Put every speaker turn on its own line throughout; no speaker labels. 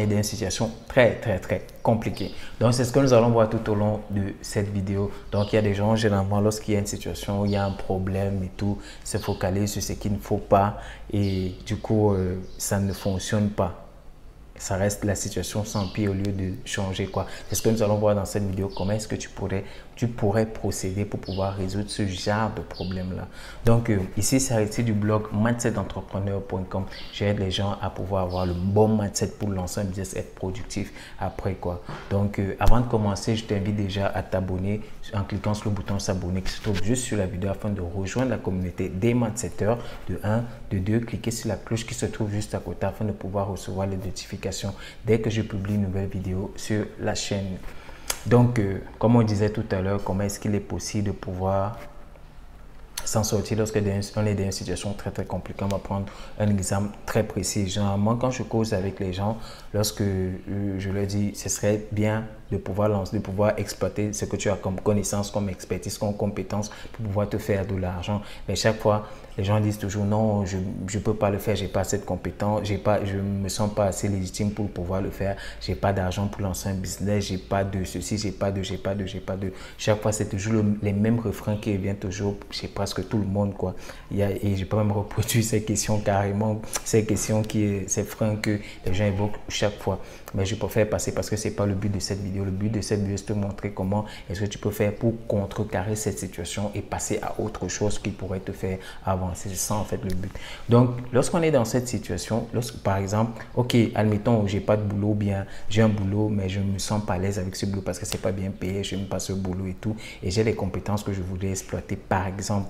est dans une situation très, très, très compliquée. Donc, c'est ce que nous allons voir tout au long de cette vidéo. Donc, il y a des gens, généralement, lorsqu'il y a une situation où il y a un problème et tout, se focalisent sur ce qu'il ne faut pas et du coup, euh, ça ne fonctionne pas ça reste la situation sans pire au lieu de changer quoi. C'est ce que nous allons voir dans cette vidéo. Comment est-ce que tu pourrais, tu pourrais procéder pour pouvoir résoudre ce genre de problème-là. Donc euh, ici, c'est arrêté du blog mindsetentrepreneur.com. J'aide les gens à pouvoir avoir le bon mindset pour lancer un business, être productif après quoi. Donc euh, avant de commencer, je t'invite déjà à t'abonner en cliquant sur le bouton s'abonner qui se trouve juste sur la vidéo afin de rejoindre la communauté des mindsetters de 1, de 2. Cliquez sur la cloche qui se trouve juste à côté afin de pouvoir recevoir les notifications dès que je publie une nouvelle vidéo sur la chaîne. Donc, euh, comme on disait tout à l'heure, comment est-ce qu'il est possible de pouvoir s'en sortir lorsque on est dans une situation très très compliquée? On va prendre un exemple très précis. Généralement, quand je cause avec les gens, lorsque euh, je leur dis, ce serait bien de pouvoir lancer, de pouvoir exploiter ce que tu as comme connaissance, comme expertise, comme compétence pour pouvoir te faire de l'argent. Mais chaque fois, les gens disent toujours non, je ne peux pas le faire, j'ai pas cette compétence, j'ai pas, je me sens pas assez légitime pour pouvoir le faire, j'ai pas d'argent pour lancer un business, j'ai pas de ceci, j'ai pas de, j'ai pas de, j'ai pas de. Chaque fois, c'est toujours les mêmes refrains qui reviennent toujours chez presque tout le monde quoi. Il y a, et je peux même reproduire ces questions carrément, ces questions qui, ces freins que les gens évoquent chaque fois. Mais je préfère passer parce que c'est pas le but de cette vidéo. Le but de cette vidéo, c'est de te montrer comment est-ce que tu peux faire pour contrecarrer cette situation et passer à autre chose qui pourrait te faire avancer. C'est ça en fait le but. Donc, lorsqu'on est dans cette situation, lorsque, par exemple, ok, admettons, j'ai pas de boulot, bien, j'ai un boulot, mais je me sens pas à l'aise avec ce boulot parce que c'est pas bien payé, je n'aime pas ce boulot et tout, et j'ai les compétences que je voudrais exploiter, par exemple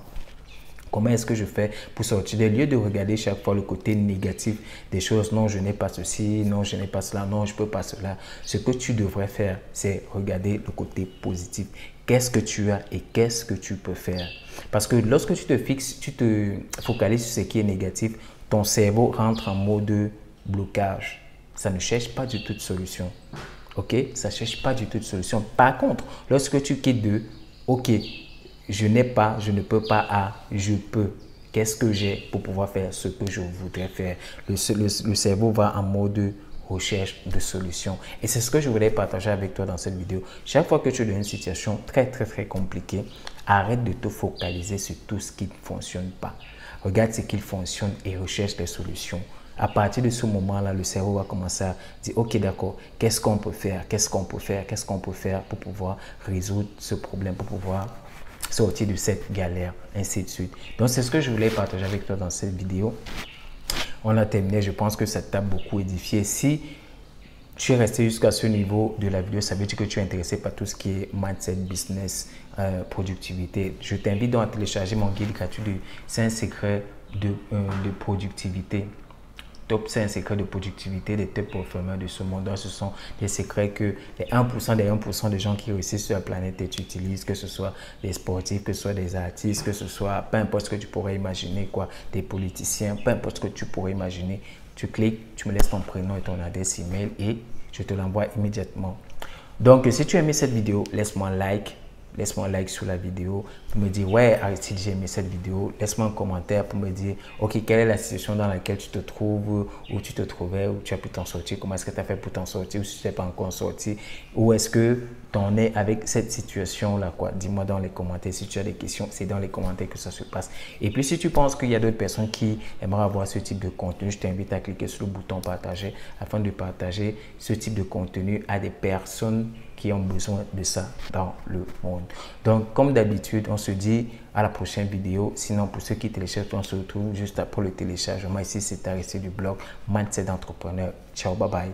Comment est-ce que je fais pour sortir des lieux de regarder chaque fois le côté négatif des choses? Non, je n'ai pas ceci, non, je n'ai pas cela, non, je ne peux pas cela. Ce que tu devrais faire, c'est regarder le côté positif. Qu'est-ce que tu as et qu'est-ce que tu peux faire? Parce que lorsque tu te fixes, tu te focalises sur ce qui est négatif, ton cerveau rentre en mode blocage. Ça ne cherche pas du tout de solution. OK? Ça ne cherche pas du tout de solution. Par contre, lorsque tu quittes de OK, je n'ai pas, je ne peux pas à je peux. Qu'est-ce que j'ai pour pouvoir faire ce que je voudrais faire? Le, cerveau va en mode recherche de solutions. Et c'est ce que je voulais partager avec toi dans cette vidéo. Chaque fois que tu es dans une situation très, très, très compliquée, arrête de te focaliser sur tout ce qui ne fonctionne pas. Regarde ce qui fonctionne et recherche des solutions. À partir de ce moment-là, le cerveau va commencer à dire, OK, d'accord, qu'est-ce qu'on peut faire? Qu'est-ce qu'on peut faire? Qu'est-ce qu'on peut faire pour pouvoir résoudre ce problème, pour pouvoir sortir de cette galère, ainsi de suite. Donc, c'est ce que je voulais partager avec toi dans cette vidéo. On a terminé. Je pense que ça t'a beaucoup édifié. Si tu es resté jusqu'à ce niveau de la vidéo, ça veut dire que tu es intéressé par tout ce qui est mindset, business, euh, productivité. Je t'invite donc à télécharger mon guide gratuit de 5 secrets de, euh, de productivité top 5 secrets de productivité des top performeurs de ce monde. ce sont des secrets que les 1% des 1% des gens qui réussissent sur la planète utilisent, que ce soit des sportifs, que ce soit des artistes, que ce soit peu importe ce que tu pourrais imaginer, quoi, des politiciens, peu importe ce que tu pourrais imaginer. Tu cliques, tu me laisses ton prénom et ton adresse email et je te l'envoie immédiatement. Donc, si tu as aimé cette vidéo, laisse-moi un like, laisse-moi un like sur la vidéo pour me dire ouais Aristide j'ai aimé cette vidéo. Laisse-moi un commentaire pour me dire ok quelle est la situation dans laquelle tu te trouves où tu te trouvais où tu as pu t'en sortir comment est-ce que tu as fait pour t'en sortir ou si tu n'es pas encore sorti où est-ce que tu en es avec cette situation là quoi. Dis-moi dans les commentaires. Si tu as des questions c'est dans les commentaires que ça se passe. Et puis si tu penses qu'il y a d'autres personnes qui aimeraient avoir ce type de contenu je t'invite à cliquer sur le bouton partager afin de partager ce type de contenu à des personnes qui ont besoin de ça dans le monde. Donc, comme d'habitude, on se dit à la prochaine vidéo. Sinon, pour ceux qui téléchargent, on se retrouve juste après le téléchargement. Ici, c'est Aristide du blog Mindset d'entrepreneur. Ciao, bye bye.